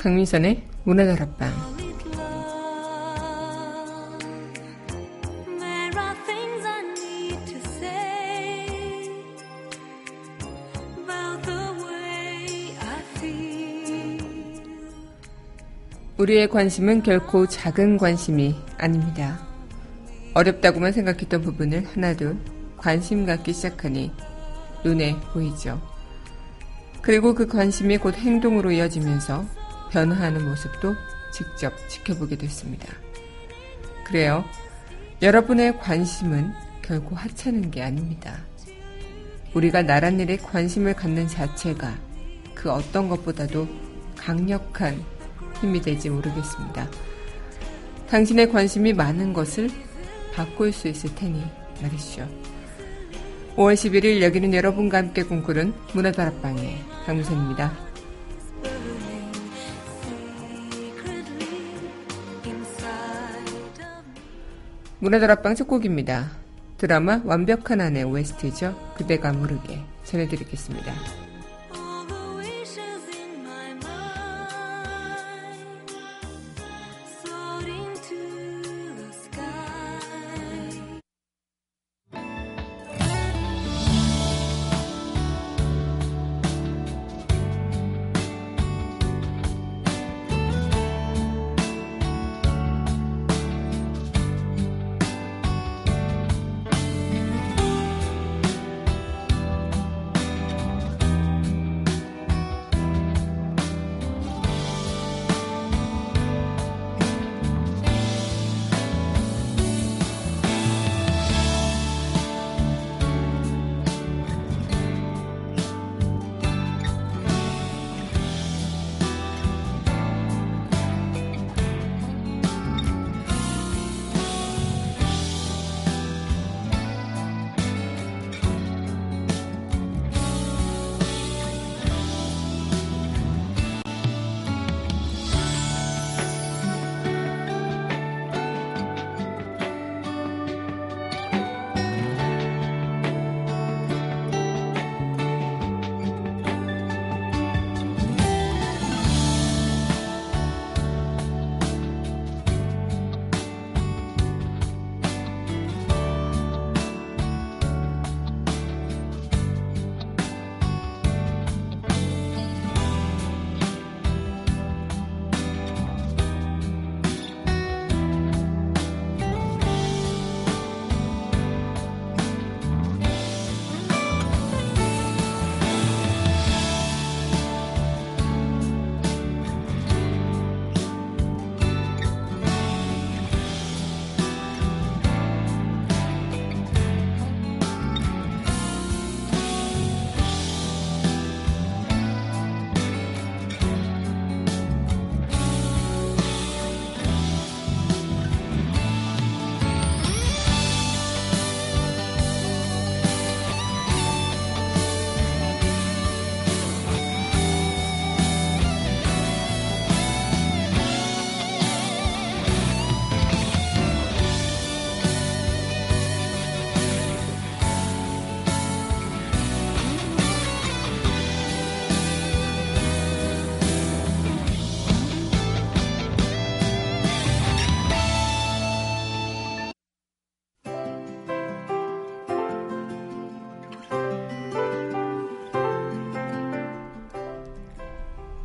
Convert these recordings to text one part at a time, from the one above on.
강민선의 문화다락방 우리의 관심은 결코 작은 관심이 아닙니다. 어렵다고만 생각했던 부분을 하나둘 관심 갖기 시작하니 눈에 보이죠. 그리고 그 관심이 곧 행동으로 이어지면서 변화하는 모습도 직접 지켜보게 됐습니다. 그래요. 여러분의 관심은 결코 하찮은 게 아닙니다. 우리가 나란 일에 관심을 갖는 자체가 그 어떤 것보다도 강력한 힘이 될지 모르겠습니다. 당신의 관심이 많은 것을 바꿀 수 있을 테니 말이죠. 5월 11일 여기는 여러분과 함께 꿈꾸는 문화다락방의 강무선입니다. 문화다락방 첫 곡입니다. 드라마 완벽한 아내 OST죠. 그대가 모르게 전해드리겠습니다.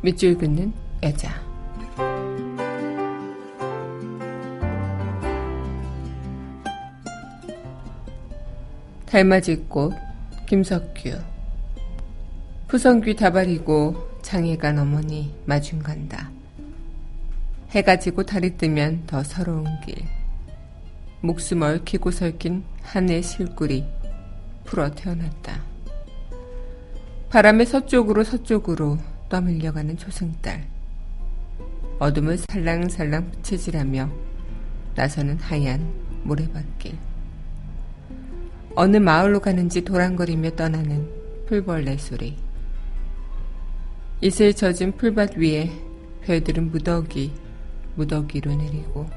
밑줄 긋는 여자. 달맞이꽃 김석규 푸성귀 다발이고 장애간 어머니 마중 간다. 해가 지고 달이 뜨면 더 서러운 길. 목숨 얽히고 설킨 한해 실꿀이 풀어 태어났다. 바람의 서쪽으로 서쪽으로 떠밀려가는 초승달. 어둠을 살랑살랑 부채질하며 나서는 하얀 모래밭길. 어느 마을로 가는지 도랑거리며 떠나는 풀벌레 소리. 이슬 젖은 풀밭 위에 별들은 무더기, 무더기로 내리고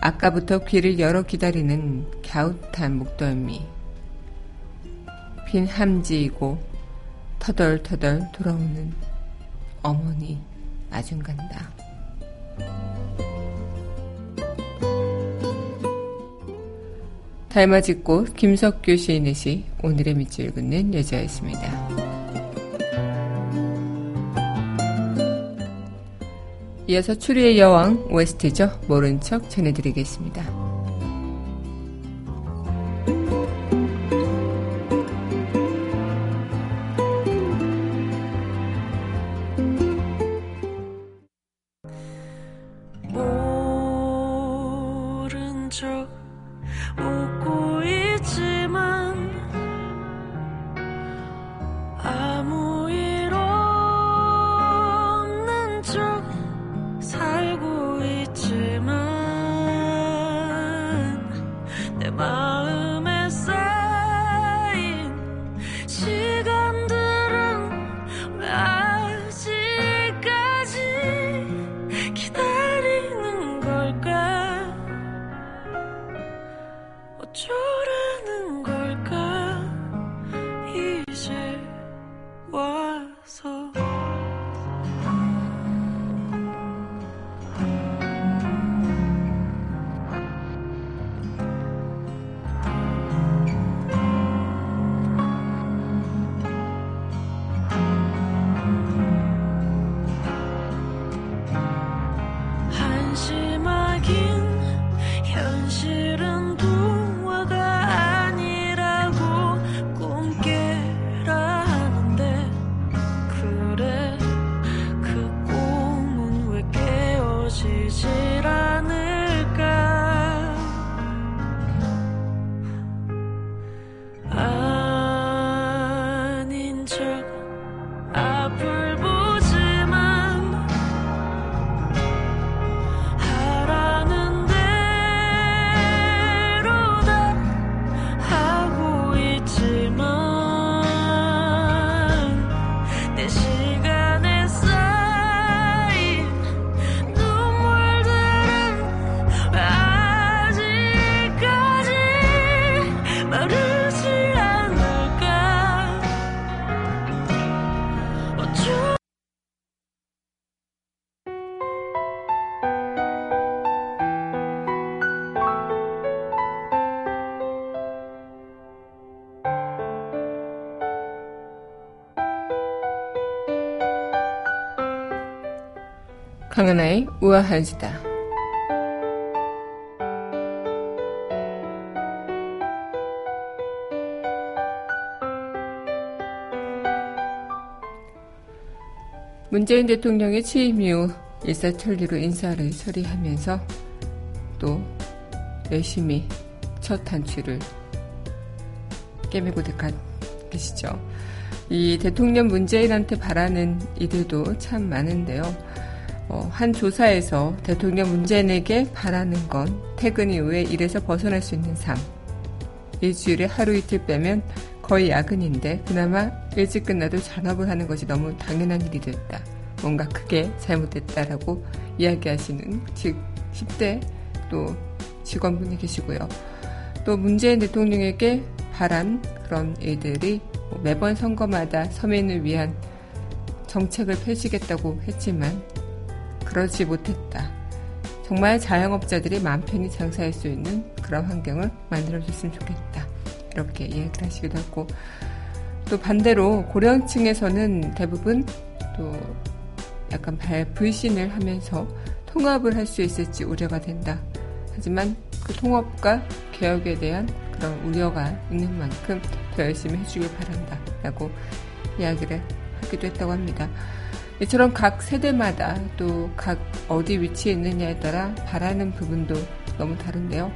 아까부터 귀를 열어 기다리는 갸웃한 목덜미. 빈 함지이고 터덜터덜 돌아오는 어머니 마중 간다. 닮아짓고 김석규 시인의 시 오늘의 밑줄 긋는 여자였습니다. 이어서 추리의 여왕 OST죠. 모른 척 전해드리겠습니다. 강하나의 우아한 수다. 문재인 대통령의 취임 이후 일사천리로 인사를 처리하면서 또 열심히 첫 단추를 깨매고 계시죠. 이 대통령 문재인한테 바라는 이들도 참 많은데요. 어, 한 조사에서 대통령 문재인에게 바라는 건 퇴근 이후에 일에서 벗어날 수 있는 삶. 일주일에 하루 이틀 빼면 거의 야근인데 그나마 일찍 끝나도 잔업을 하는 것이 너무 당연한 일이 됐다. 뭔가 크게 잘못됐다라고 이야기하시는 즉 10대 또 직원분이 계시고요. 또 문재인 대통령에게 바란 그런 일들이 뭐 매번 선거마다 서민을 위한 정책을 펼치겠다고 했지만 그러지 못했다. 정말 자영업자들이 마음 편히 장사할 수 있는 그런 환경을 만들어줬으면 좋겠다. 이렇게 이야기를 하시기도 하고, 또 반대로 고령층에서는 대부분 또 약간 발 불신을 하면서 통합을 할 수 있을지 우려가 된다. 하지만 그 통합과 개혁에 대한 그런 우려가 있는 만큼 더 열심히 해주길 바란다. 라고 이야기를 하기도 했다고 합니다. 이처럼 각 세대마다 또 각 어디 위치에 있느냐에 따라 바라는 부분도 너무 다른데요.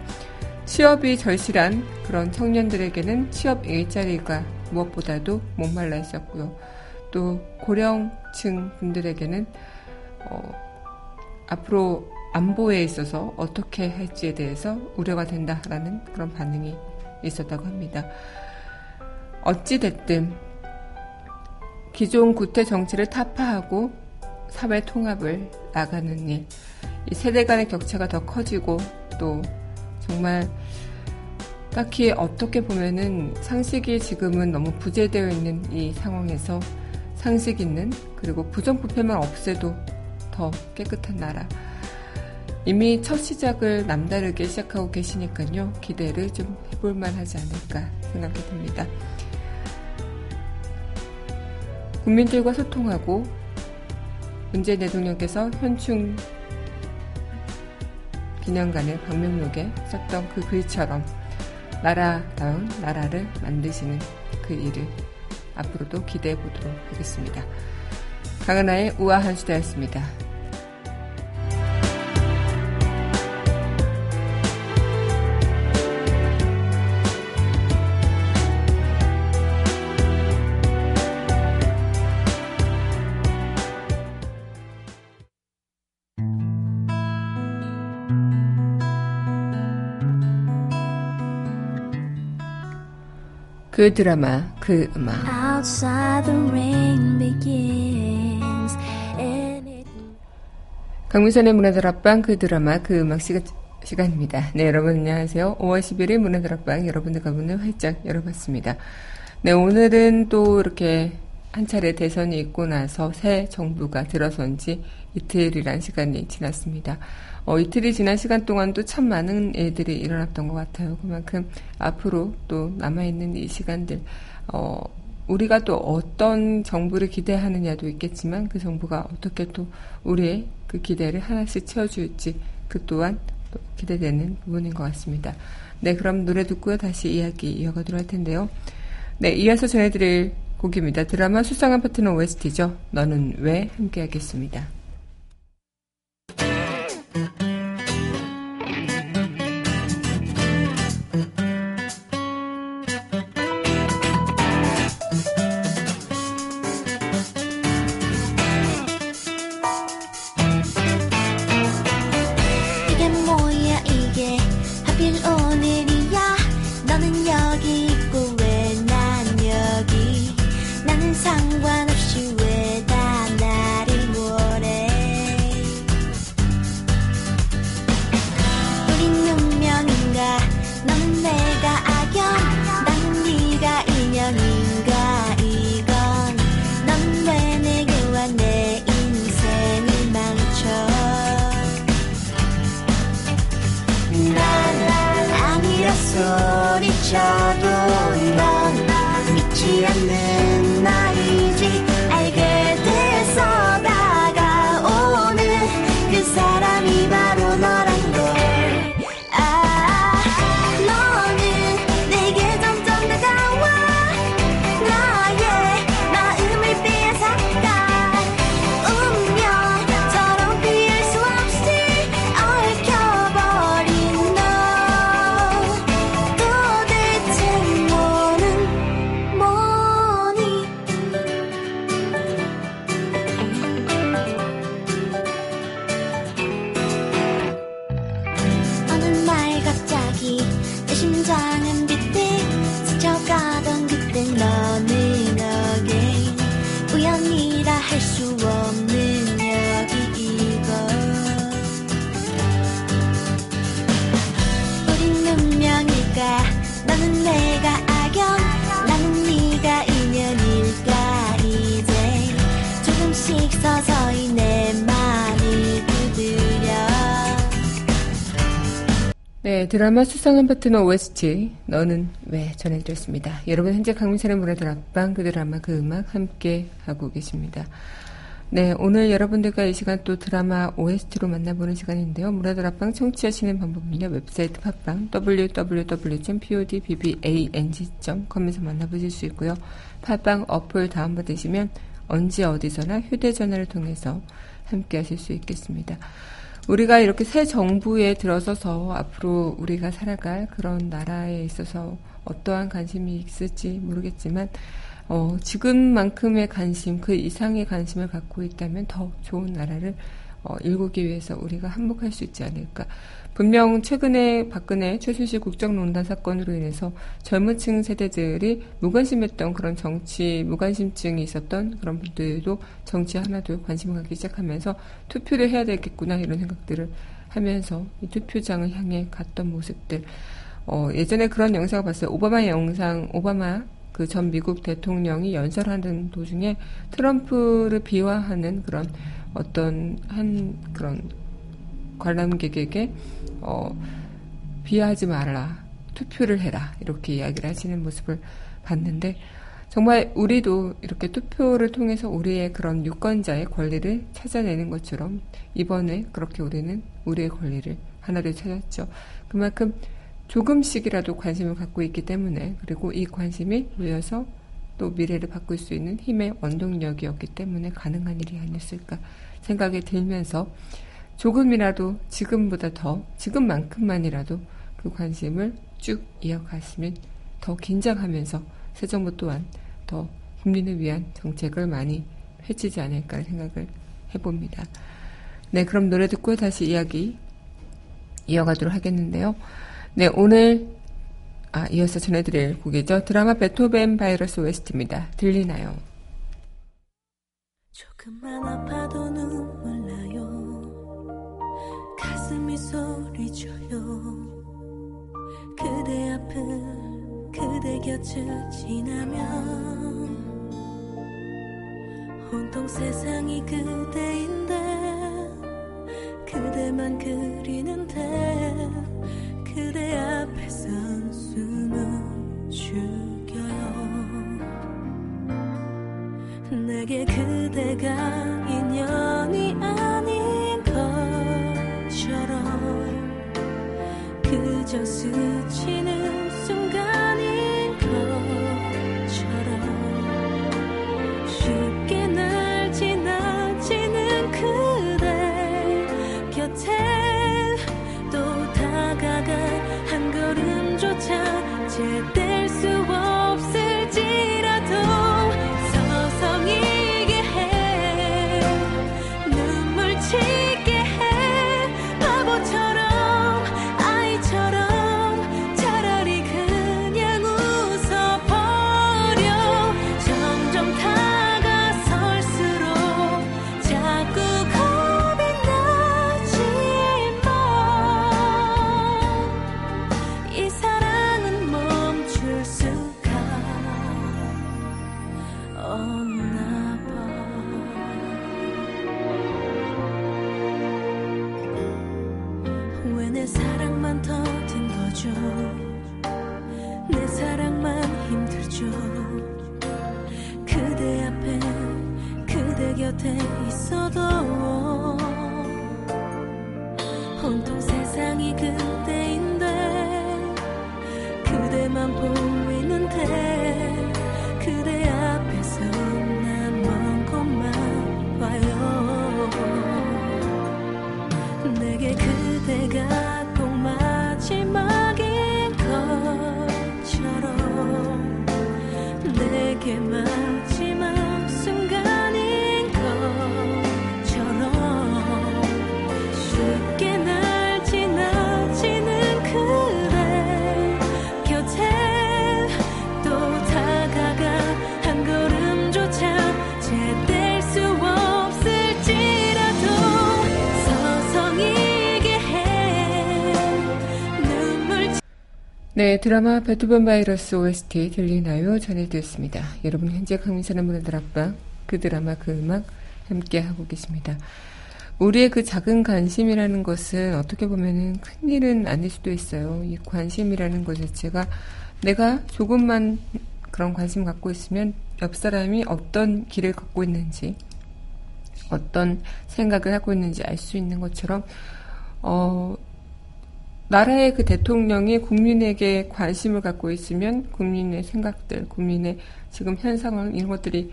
취업이 절실한 그런 청년들에게는 취업 일자리가 무엇보다도 목말라 있었고요. 또 고령층 분들에게는 어, 앞으로 안보에 있어서 어떻게 할지에 대해서 우려가 된다라는 그런 반응이 있었다고 합니다. 어찌됐든 기존 구태 정치를 타파하고 사회 통합을 나가는 일, 이 세대 간의 격차가 더 커지고 또 정말 딱히 어떻게 보면은 상식이 지금은 너무 부재되어 있는 이 상황에서 상식 있는 그리고 부정부패만 없애도 더더 깨끗한 나라. 이미 첫 시작을 남다르게 시작하고 계시니까요. 기대를 좀 해볼만 하지 않을까 생각이 듭니다. 국민들과 소통하고 문재인 대통령께서 현충 기념관의 방명록에 썼던 그 글처럼 나라다운 나라를 만드시는 그 일을 앞으로도 기대해 보도록 하겠습니다. 강은하의 우아한 수다였습니다. 그 드라마, 그 음악. 강민선의 문화들 앞방 그 드라마, 그 음악 시간, 시간입니다. 네, 여러분 안녕하세요. 5월 11일 문화들 앞방 여러분들과 문을 활짝 열어봤습니다. 네, 오늘은 또 이렇게 한 차례 대선이 있고 나서 새 정부가 들어선 지 이틀이란 시간이 지났습니다. 어, 이틀이 지난 시간 동안도 참 많은 일들이 일어났던 것 같아요. 그만큼 앞으로 또 남아있는 이 시간들, 어, 우리가 또 어떤 정부를 기대하느냐도 있겠지만 그 정부가 어떻게 또 우리의 그 기대를 하나씩 채워줄지 그 또한 또 기대되는 부분인 것 같습니다. 네, 그럼 노래 듣고요. 다시 이야기 이어가도록 할 텐데요. 네, 이어서 전해드릴 곡입니다. 드라마 수상한 파트너 OST죠. 너는 왜 함께 하겠습니다. Mm-hmm. りじゃどういらん。道やね 드라마 수상한 파트너 OST 너는 왜 전해드렸습니다. 여러분 현재 강민선의 문화들 앞방 그 드라마 그 음악 함께 하고 계십니다. 네, 오늘 여러분들과 이 시간 또 드라마 OST로 만나보는 시간인데요. 문화들 앞방 청취하시는 방법은요. 웹사이트 팟빵 www.podbbang.com에서 만나보실 수 있고요. 팟빵 어플 다운받으시면 언제 어디서나 휴대전화를 통해서 함께 하실 수 있겠습니다. 우리가 이렇게 새 정부에 들어서서 앞으로 우리가 살아갈 그런 나라에 있어서 어떠한 관심이 있을지 모르겠지만 어, 지금만큼의 관심, 그 이상의 관심을 갖고 있다면 더 좋은 나라를 어, 일구기 위해서 우리가 한몫할 수 있지 않을까. 분명 최근에 박근혜 최순실 국정농단 사건으로 인해서 젊은 층 세대들이 무관심했던 그런 정치, 무관심증이 있었던 그런 분들도 정치 하나도 관심을 갖기 시작하면서 투표를 해야 되겠구나 이런 생각들을 하면서 이 투표장을 향해 갔던 모습들. 어, 예전에 그런 영상을 봤어요. 오바마 영상, 오바마 그 전 미국 대통령이 연설하는 도중에 트럼프를 비화하는 그런 어떤 한 그런 관람객에게 어, 비하하지 말라 투표를 해라 이렇게 이야기를 하시는 모습을 봤는데 정말 우리도 이렇게 투표를 통해서 우리의 그런 유권자의 권리를 찾아내는 것처럼 이번에 그렇게 우리는 우리의 권리를 하나를 찾았죠. 그만큼 조금씩이라도 관심을 갖고 있기 때문에 그리고 이 관심이 모여서 또 미래를 바꿀 수 있는 힘의 원동력이었기 때문에 가능한 일이 아니었을까 생각이 들면서 조금이라도 지금보다 더 지금만큼만이라도 그 관심을 쭉 이어갔으면 더 긴장하면서 새 정부 또한 더 국민을 위한 정책을 많이 펼치지 않을까 생각을 해봅니다. 네, 그럼 노래 듣고 다시 이야기 이어가도록 하겠는데요. 네, 오늘 아, 이어서 전해드릴 곡이죠. 드라마 베토벤 바이러스 웨스트입니다. 들리나요? 조금만 아파도 나요. 가슴이 소리쳐요. 그대 앞을 그대 곁을 지나면 온통 세상이 그대인데 그대만 그리는데 그대 앞에 선 숨은 죽여요 내게 그대가 그저 네, 드라마 베토벤 바이러스 OST 들리나요? 전해드렸습니다. 여러분 현재 강민선의 문화들 앞방 그 드라마 그 음악 함께 하고 계십니다. 우리의 그 작은 관심이라는 것은 어떻게 보면은 큰 일은 아닐 수도 있어요. 이 관심이라는 것 자체가 내가 조금만 그런 관심 갖고 있으면 옆 사람이 어떤 길을 걷고 있는지, 어떤 생각을 하고 있는지 알 수 있는 것처럼, 어, 나라의 그 대통령이 국민에게 관심을 갖고 있으면 국민의 생각들, 국민의 지금 현 상황, 이런 것들이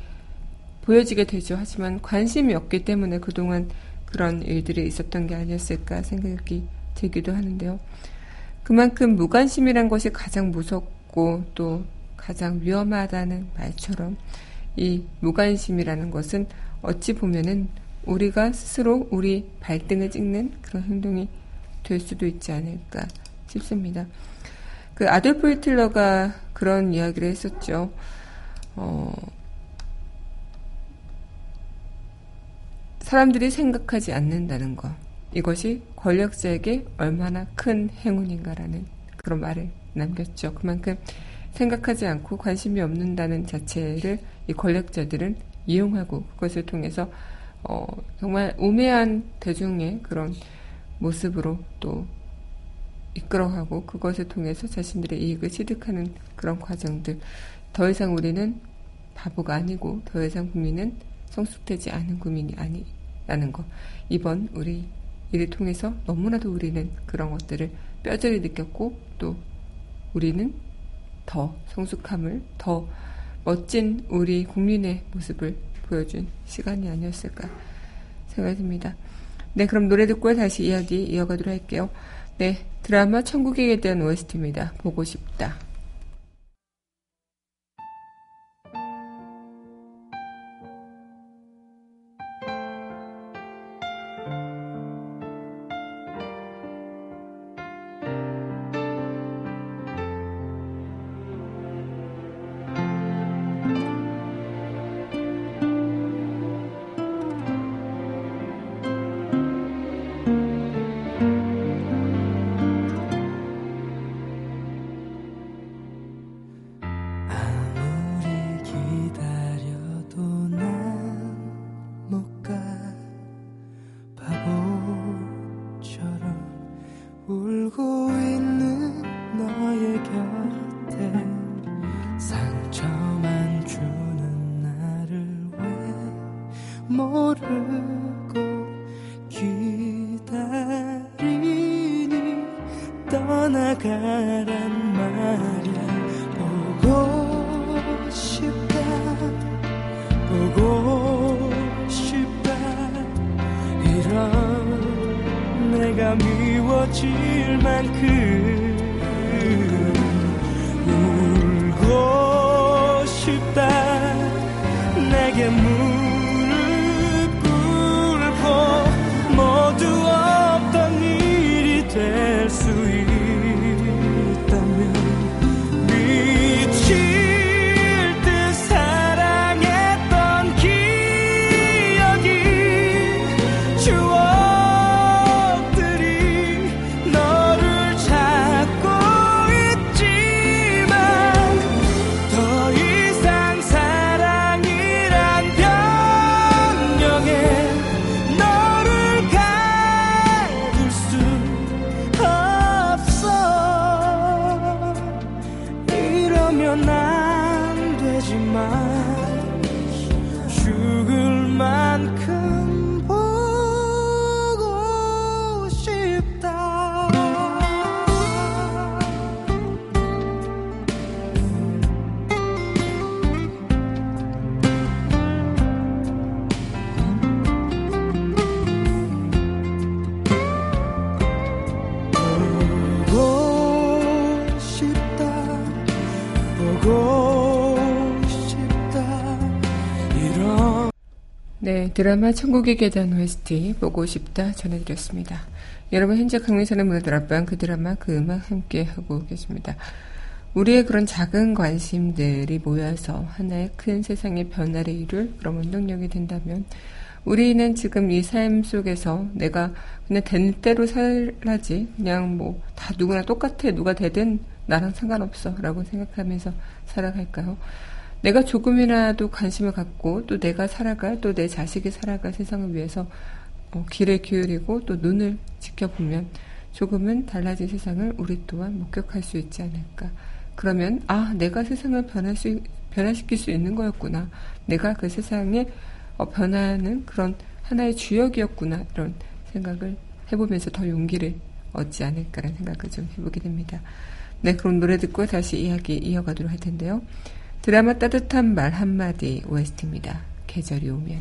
보여지게 되죠. 하지만 관심이 없기 때문에 그동안 그런 일들이 있었던 게 아니었을까 생각이 들기도 하는데요. 그만큼 무관심이란 것이 가장 무섭고 또 가장 위험하다는 말처럼 이 무관심이라는 것은 어찌 보면은 우리가 스스로 우리 발등을 찍는 그런 행동이 될 수도 있지 않을까 싶습니다. 그 아돌프 히틀러가 그런 이야기를 했었죠. 어, 사람들이 생각하지 않는다는 것. 이것이 권력자에게 얼마나 큰 행운인가라는 그런 말을 남겼죠. 그만큼 생각하지 않고 관심이 없는다는 자체를 이 권력자들은 이용하고 그것을 통해서 어, 정말 우매한 대중의 그런 모습으로 또 이끌어가고 그것을 통해서 자신들의 이익을 취득하는 그런 과정들. 더 이상 우리는 바보가 아니고 더 이상 국민은 성숙되지 않은 국민이 아니라는 것. 이번 우리 일을 통해서 너무나도 우리는 그런 것들을 뼈저리 느꼈고 또 우리는 더 성숙함을 더 멋진 우리 국민의 모습을 보여준 시간이 아니었을까 생각이 듭니다. 네, 그럼 노래 듣고 다시 이야기 이어가도록 할게요. 네, 드라마 천국에 대한 OST입니다. 보고 싶다. te pede. 드라마 천국의 계단 OST 보고 싶다 전해드렸습니다. 여러분 현재 강민선의 문화들 앞방 그 드라마 그 음악 함께 하고 계십니다. 우리의 그런 작은 관심들이 모여서 하나의 큰 세상의 변화를 이룰 그런 운동력이 된다면 우리는 지금 이 삶 속에서 내가 그냥 된 대로 살라지 그냥 뭐 다 누구나 똑같아 누가 되든 나랑 상관없어 라고 생각하면서 살아갈까요? 내가 조금이라도 관심을 갖고 또 내가 살아갈 또 내 자식이 살아갈 세상을 위해서 어, 귀를 기울이고 또 눈을 지켜보면 조금은 달라진 세상을 우리 또한 목격할 수 있지 않을까. 그러면 아 내가 세상을 변할 수 변화시킬 수 있는 거였구나. 내가 그 세상에 어, 변화하는 그런 하나의 주역이었구나 이런 생각을 해보면서 더 용기를 얻지 않을까라는 생각을 좀 해보게 됩니다. 네, 그럼 노래 듣고 다시 이야기 이어가도록 할 텐데요. 드라마 따뜻한 말 한마디 OST입니다. 계절이 오면.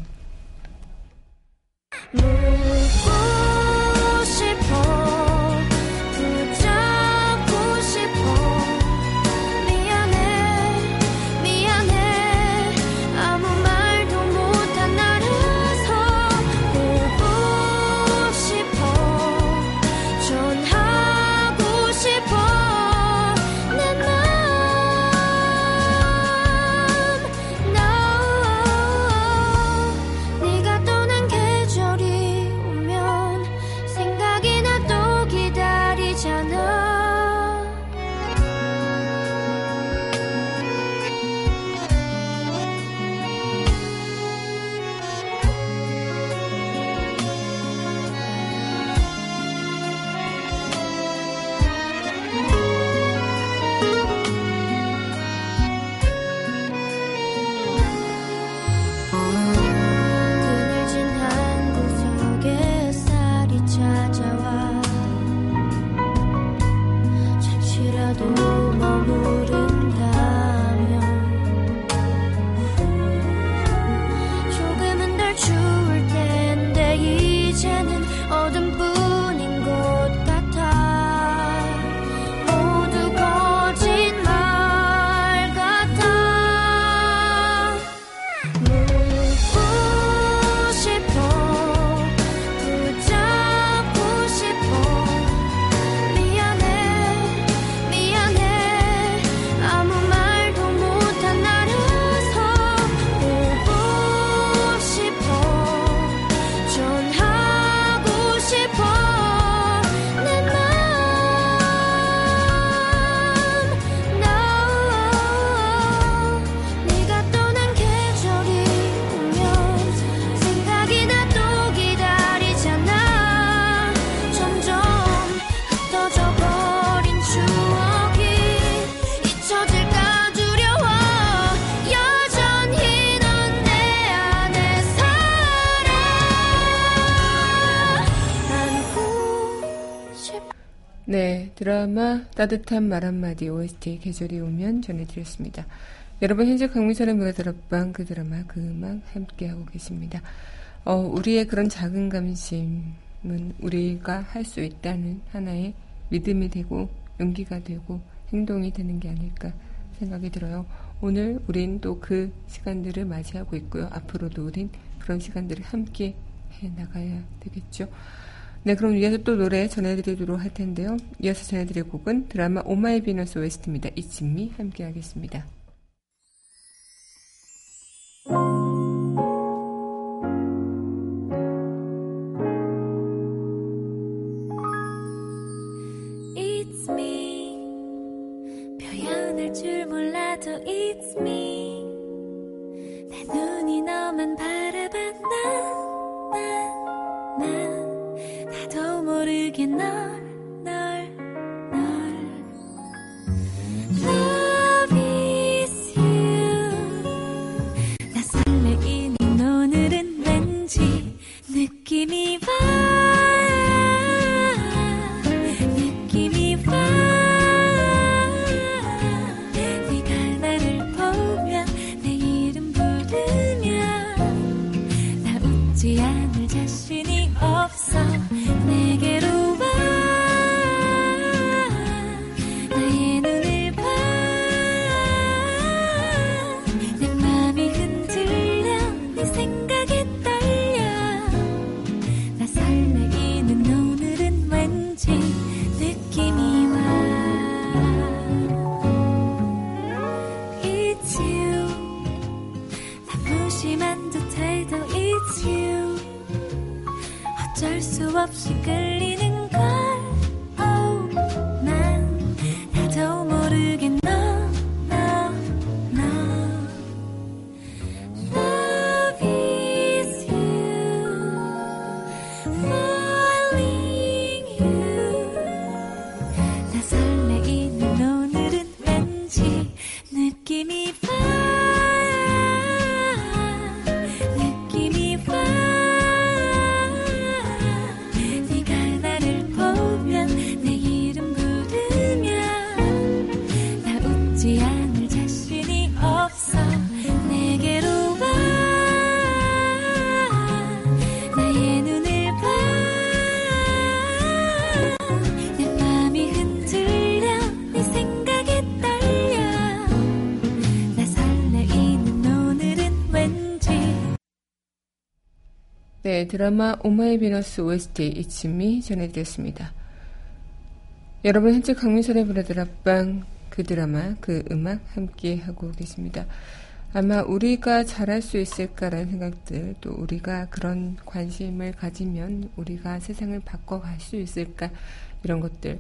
따뜻한 말 한마디 OST 계절이 오면 전해드렸습니다. 여러분 현재 강민선의 문화드랍방 그 드라마 그 음악 함께하고 계십니다. 어, 우리의 그런 작은 감심은 우리가 할 수 있다는 하나의 믿음이 되고 용기가 되고 행동이 되는 게 아닐까 생각이 들어요. 오늘 우린 또 그 시간들을 맞이하고 있고요. 앞으로도 우린 그런 시간들을 함께 해 나가야 되겠죠. 네, 그럼 위에서 또 노래 전해드리도록 할 텐데요. 이어서 전해드릴 곡은 드라마 오마이 비너스 웨스트입니다. 이진미 함께 하겠습니다. 드라마 오마이 비너스 OST 이츠미 전해드렸습니다. 여러분 현재 강민선의 브라드라빵 그 드라마 그 음악 함께 하고 계십니다. 아마 우리가 잘할 수 있을까라는 생각들 또 우리가 그런 관심을 가지면 우리가 세상을 바꿔갈 수 있을까 이런 것들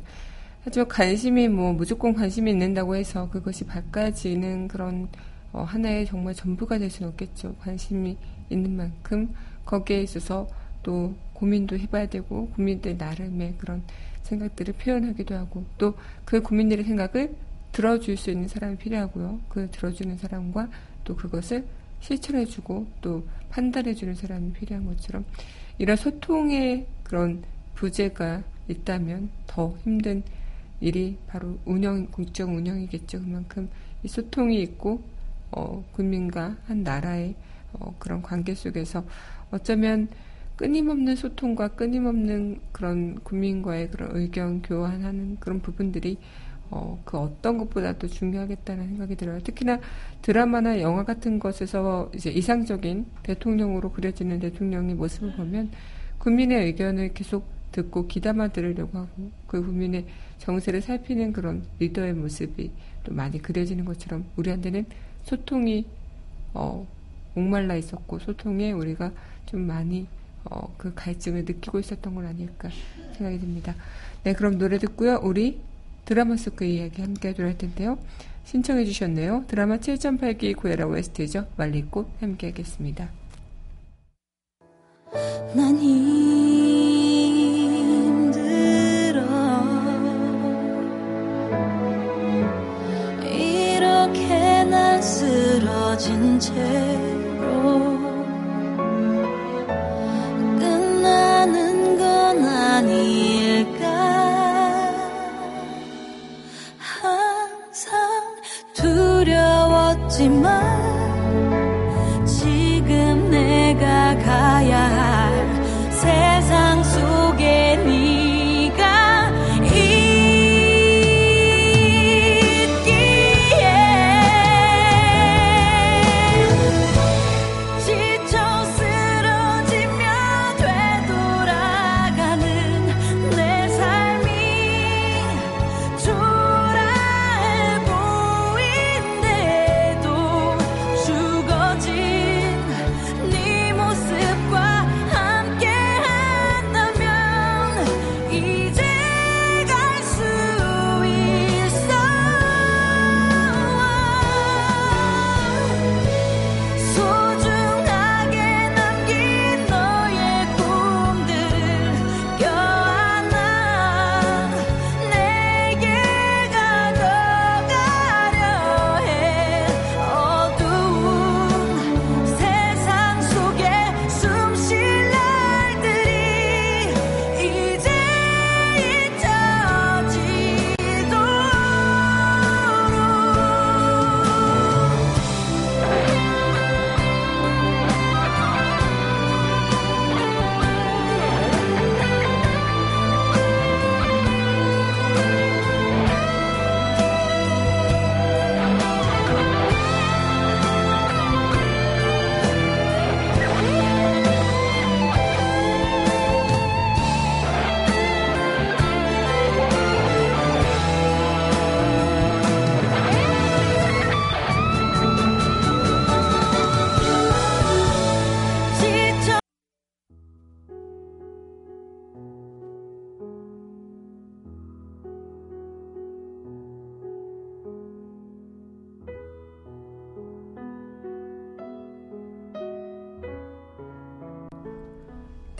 하지만 관심이 뭐 무조건 관심이 있는다고 해서 그것이 바꿔지는 그런 어, 하나의 정말 전부가 될 수는 없겠죠. 관심이 있는 만큼 거기에 있어서 또 고민도 해봐야 되고 국민들 나름의 그런 생각들을 표현하기도 하고 또그 국민들의 생각을 들어줄 수 있는 사람이 필요하고요. 그 들어주는 사람과 또 그것을 실천해주고 또 판단해주는 사람이 필요한 것처럼 이런 소통의 그런 부재가 있다면 더 힘든 일이 바로 운영, 국정 운영이겠죠. 그만큼 이 소통이 있고, 어, 국민과 한 나라의 어, 그런 관계 속에서 어쩌면 끊임없는 소통과 끊임없는 그런 국민과의 그런 의견 교환하는 그런 부분들이 어, 그 어떤 것보다도 중요하겠다는 생각이 들어요. 특히나 드라마나 영화 같은 것에서 이제 이상적인 대통령으로 그려지는 대통령의 모습을 보면 국민의 의견을 계속 듣고 귀담아 들으려고 하고 그 국민의 정세를 살피는 그런 리더의 모습이 또 많이 그려지는 것처럼 우리한테는 소통이 어, 목말라 있었고 소통에 우리가 좀 많이 어, 그 갈증을 느끼고 있었던 건 아닐까 생각이 듭니다. 네, 그럼 노래 듣고요. 우리 드라마 속 그 이야기 함께 하도록 할 텐데요. 신청해 주셨네요. 드라마 7전8기 구해라 OST죠. 말리꽃 함께 하겠습니다. 난 힘들어 이렇게 난 쓰러진 채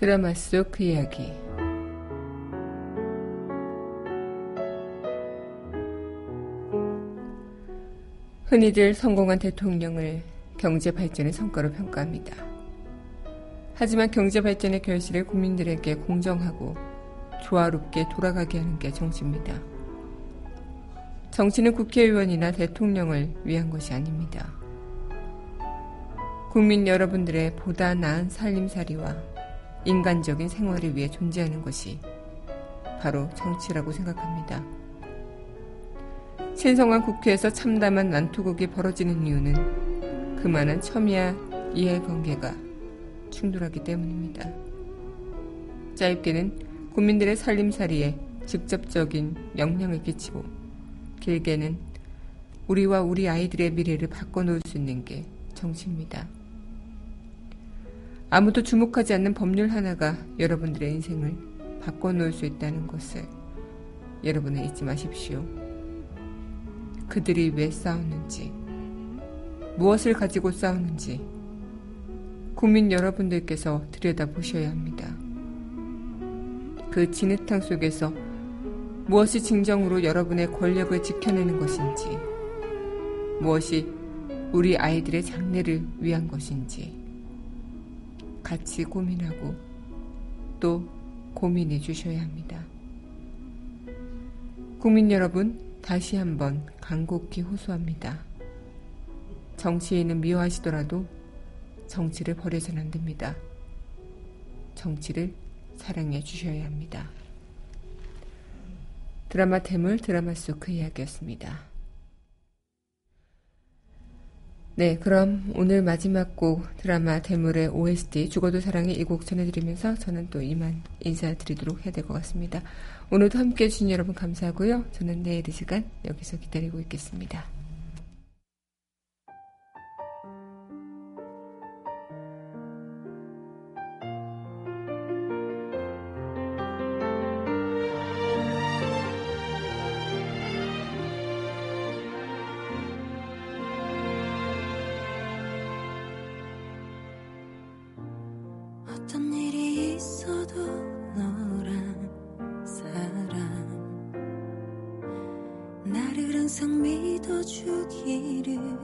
드라마 속 그 이야기 흔히들 성공한 대통령을 경제 발전의 성과로 평가합니다. 하지만 경제 발전의 결실을 국민들에게 공정하고 조화롭게 돌아가게 하는 게 정치입니다. 정치는 국회의원이나 대통령을 위한 것이 아닙니다. 국민 여러분들의 보다 나은 살림살이와 인간적인 생활을 위해 존재하는 것이 바로 정치라고 생각합니다. 신성한 국회에서 참담한 난투극이 벌어지는 이유는 그만한 첨예한 이해관계가 충돌하기 때문입니다. 짧게는 국민들의 살림살이에 직접적인 영향을 끼치고 길게는 우리와 우리 아이들의 미래를 바꿔놓을 수 있는 게 정치입니다. 아무도 주목하지 않는 법률 하나가 여러분들의 인생을 바꿔놓을 수 있다는 것을 여러분은 잊지 마십시오. 그들이 왜 싸우는지, 무엇을 가지고 싸우는지 국민 여러분들께서 들여다보셔야 합니다. 그 진흙탕 속에서 무엇이 진정으로 여러분의 권력을 지켜내는 것인지, 무엇이 우리 아이들의 장래를 위한 것인지, 같이 고민하고 또 고민해 주셔야 합니다. 국민 여러분, 다시 한번 간곡히 호소합니다. 정치인은 미워하시더라도 정치를 버려서는 안 됩니다. 정치를 사랑해 주셔야 합니다. 드라마 태물 드라마 속 그 이야기였습니다. 네, 그럼 오늘 마지막 곡 드라마 대물의 OST 죽어도 사랑해 이 곡 전해드리면서 저는 또 이만 인사드리도록 해야 될 것 같습니다. 오늘도 함께 해주신 여러분 감사하고요. 저는 내일 이 시간 여기서 기다리고 있겠습니다. 항상 믿어주기를.